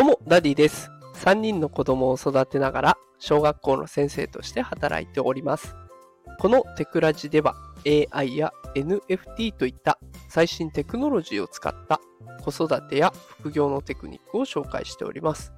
どうも、ダディです。3人の子供を育てながら、小学校の先生として働いております。このテクラジでは、AI や NFT といった最新テクノロジーを使った子育てや副業のテクニックを紹介しております。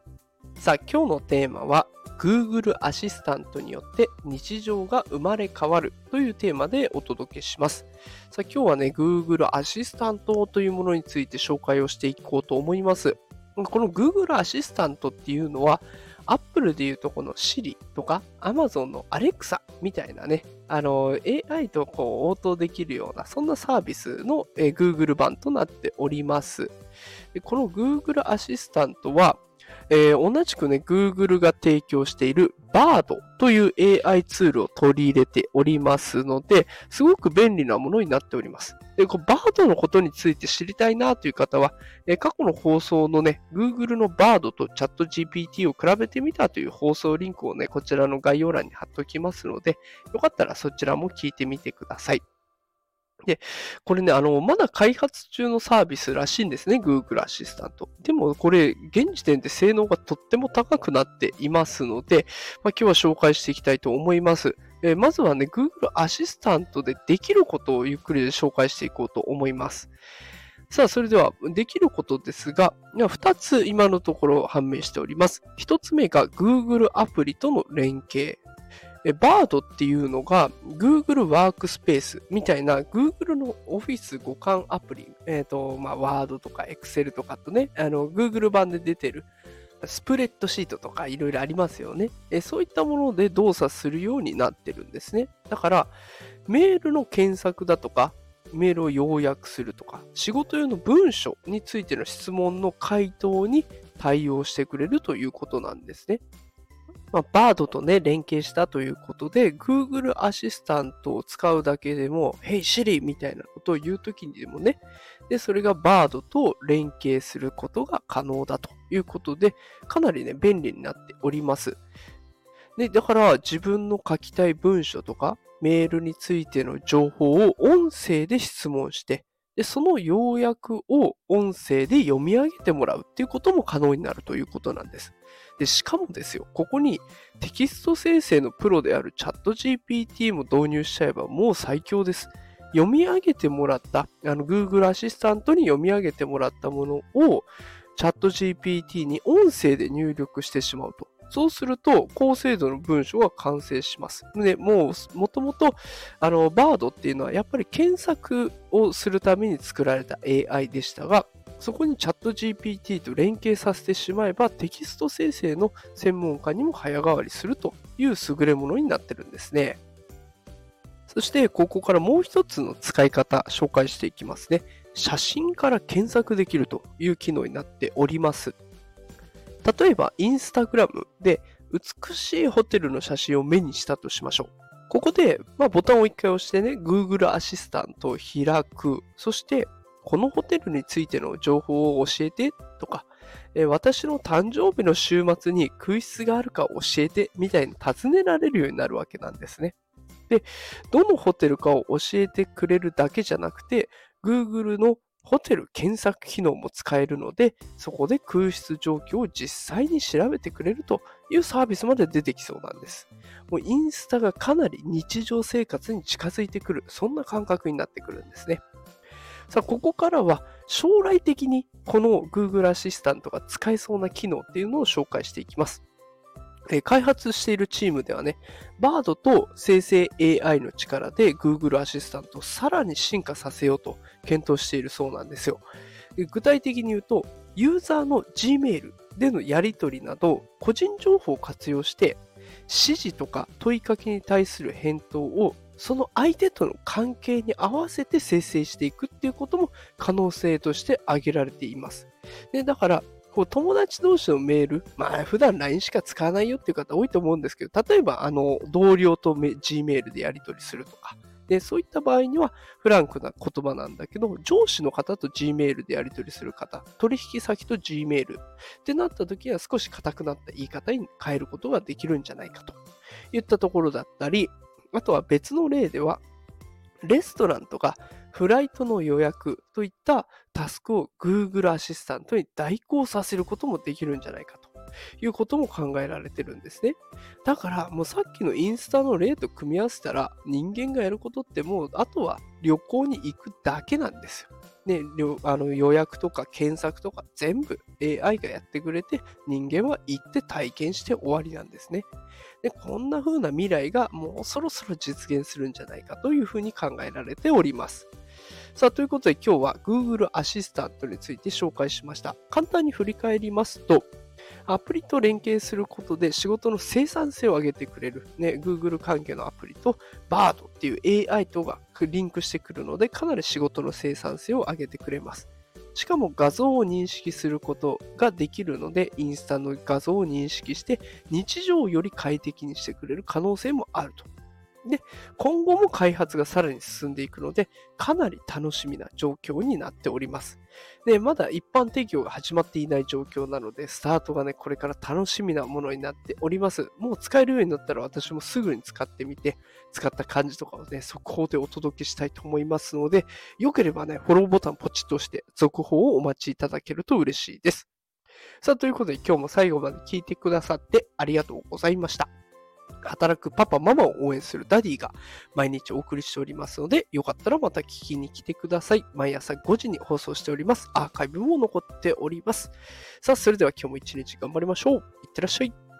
さあ、今日のテーマは、Google アシスタントによって日常が生まれ変わるというテーマでお届けします。さあ、今日はね、Google アシスタントというものについて紹介をしていこうと思います。この Google アシスタントっていうのは、Apple でいうとこの Siri とか Amazon の Alexa みたいなね、あの AI とこう応答できるような、そんなサービスの Google 版となっております。でこの Google アシスタントは、えー同じくね、Google が提供している Bard という AI ツールを取り入れておりますので、すごく便利なものになっております。で、こ Bard のことについて知りたいなという方は、えー過去の放送のね、Google の Bard と ChatGPT を比べてみたという放送リンクをね、こちらの概要欄に貼っておきますので、よかったらそちらも聞いてみてください。で、これね、あの、まだ開発中のサービスらしいんですね、Google アシスタント。でも、これ、現時点で性能がとっても高くなっていますので、まあ、今日は紹介していきたいと思います。えーまずはね、Google アシスタントでできることをゆっくり紹介していこうと思います。さあ、それでは、できることですが、2つ今のところ判明しております。1つ目が Google アプリとの連携。え Bard っていうのが Google ワークスペースみたいな Google の Office 互換アプリ、えっ、と、まあ、Word とか Excel とかとね、あの、Google 版で出てるスプレッドシートとかいろいろありますよね。えそういったもので動作するようになってるんですね。だから、メールの検索だとか、メールを要約するとか、仕事用の文書についての質問の回答に対応してくれるということなんですね。まあ、Bard とね、連携したということで、Google アシスタントを使うだけでも、Hey Siri みたいなことを言うときにでもね、で、それが Bard と連携することが可能だということで、かなりね、便利になっております。で、だから自分の書きたい文書とか、メールについての情報を音声で質問して、で、その要約を音声で読み上げてもらうっていうことも可能になるということなんです。で、しかもですよ、ここにテキスト生成のプロであるチャット GPT も導入しちゃえばもう最強です。読み上げてもらった、あの Google アシスタントに読み上げてもらったものをチャット GPT に音声で入力してしまうと。そうすると、高精度の文章が完成します。で、もう、もともと、あの、Bard っていうのは、やっぱり検索をするために作られた AI でしたが、そこにチャット GPT と連携させてしまえば、テキスト生成の専門家にも早変わりするという優れものになってるんですね。そして、ここからもう一つの使い方、紹介していきますね。写真から検索できるという機能になっております。例えば、インスタグラムで美しいホテルの写真を目にしたとしましょう。ここで、まあ、ボタンを一回押してね、Google アシスタントを開く。そして、このホテルについての情報を教えてとか、え私の誕生日の週末に空室があるか教えてみたいに尋ねられるようになるわけなんですね。で、どのホテルかを教えてくれるだけじゃなくて、Google のホテル検索機能も使えるので、そこで空室状況を実際に調べてくれるというサービスまで出てきそうなんです。もうインスタがかなり日常生活に近づいてくる、そんな感覚になってくるんですね。さあ、ここからは将来的にこの Google アシスタントが使えそうな機能っていうのを紹介していきます。えー開発しているチームではね、Bard と生成 AI の力で Google アシスタントをさらに進化させようと検討しているそうなんですよ。具体的に言うと、ユーザーの Gmail でのやり取りなど、個人情報を活用して、指示とか問いかけに対する返答をその相手との関係に合わせて生成していくっていうことも可能性として挙げられています。でだから、こう友達同士のメール、まあ普段 LINE しか使わないよっていう方多いと思うんですけど、例えばあの同僚と Gmail でやり取りするとか、でそういった場合にはフランクな言葉なんだけど、上司の方と Gmail でやり取りする方、取引先と Gmail ってなった時には少し硬くなった言い方に変えることができるんじゃないかと。いったところだったり、あとは別の例では、レストランとかフライトの予約といったタスクを Google アシスタントに代行させることもできるんじゃないかということも考えられてるんですね。だからもうさっきのインスタの例と組み合わせたら人間がやることってもうあとは旅行に行くだけなんですよ。ね、あの予約とか検索とか全部 AI がやってくれて人間は行って体験して終わりなんですね。で、こんな風な未来がもうそろそろ実現するんじゃないかというふうに考えられております。さあ、ということで今日は Google アシスタントについて紹介しました。簡単に振り返りますと、アプリと連携することで仕事の生産性を上げてくれる、ね、Google 関係のアプリと BARD っていう AI とがリンクしてくるので、かなり仕事の生産性を上げてくれます。しかも画像を認識することができるので、インスタの画像を認識して日常をより快適にしてくれる可能性もあると。で、今後も開発がさらに進んでいくので、かなり楽しみな状況になっております。で、まだ一般提供が始まっていない状況なので、スタートがね、これから楽しみなものになっております。もう使えるようになったら私もすぐに使ってみて、使った感じとかをね、速報でお届けしたいと思いますので、よければね、フォローボタンポチッと押して、続報をお待ちいただけると嬉しいです。さあ、ということで今日も最後まで聞いてくださってありがとうございました。働くパパ、ママを応援するダディが毎日お送りしておりますので、よかったらまた聞きに来てください。毎朝5時に放送しております。アーカイブも残っております。さあ、それでは今日も一日頑張りましょう。いってらっしゃい。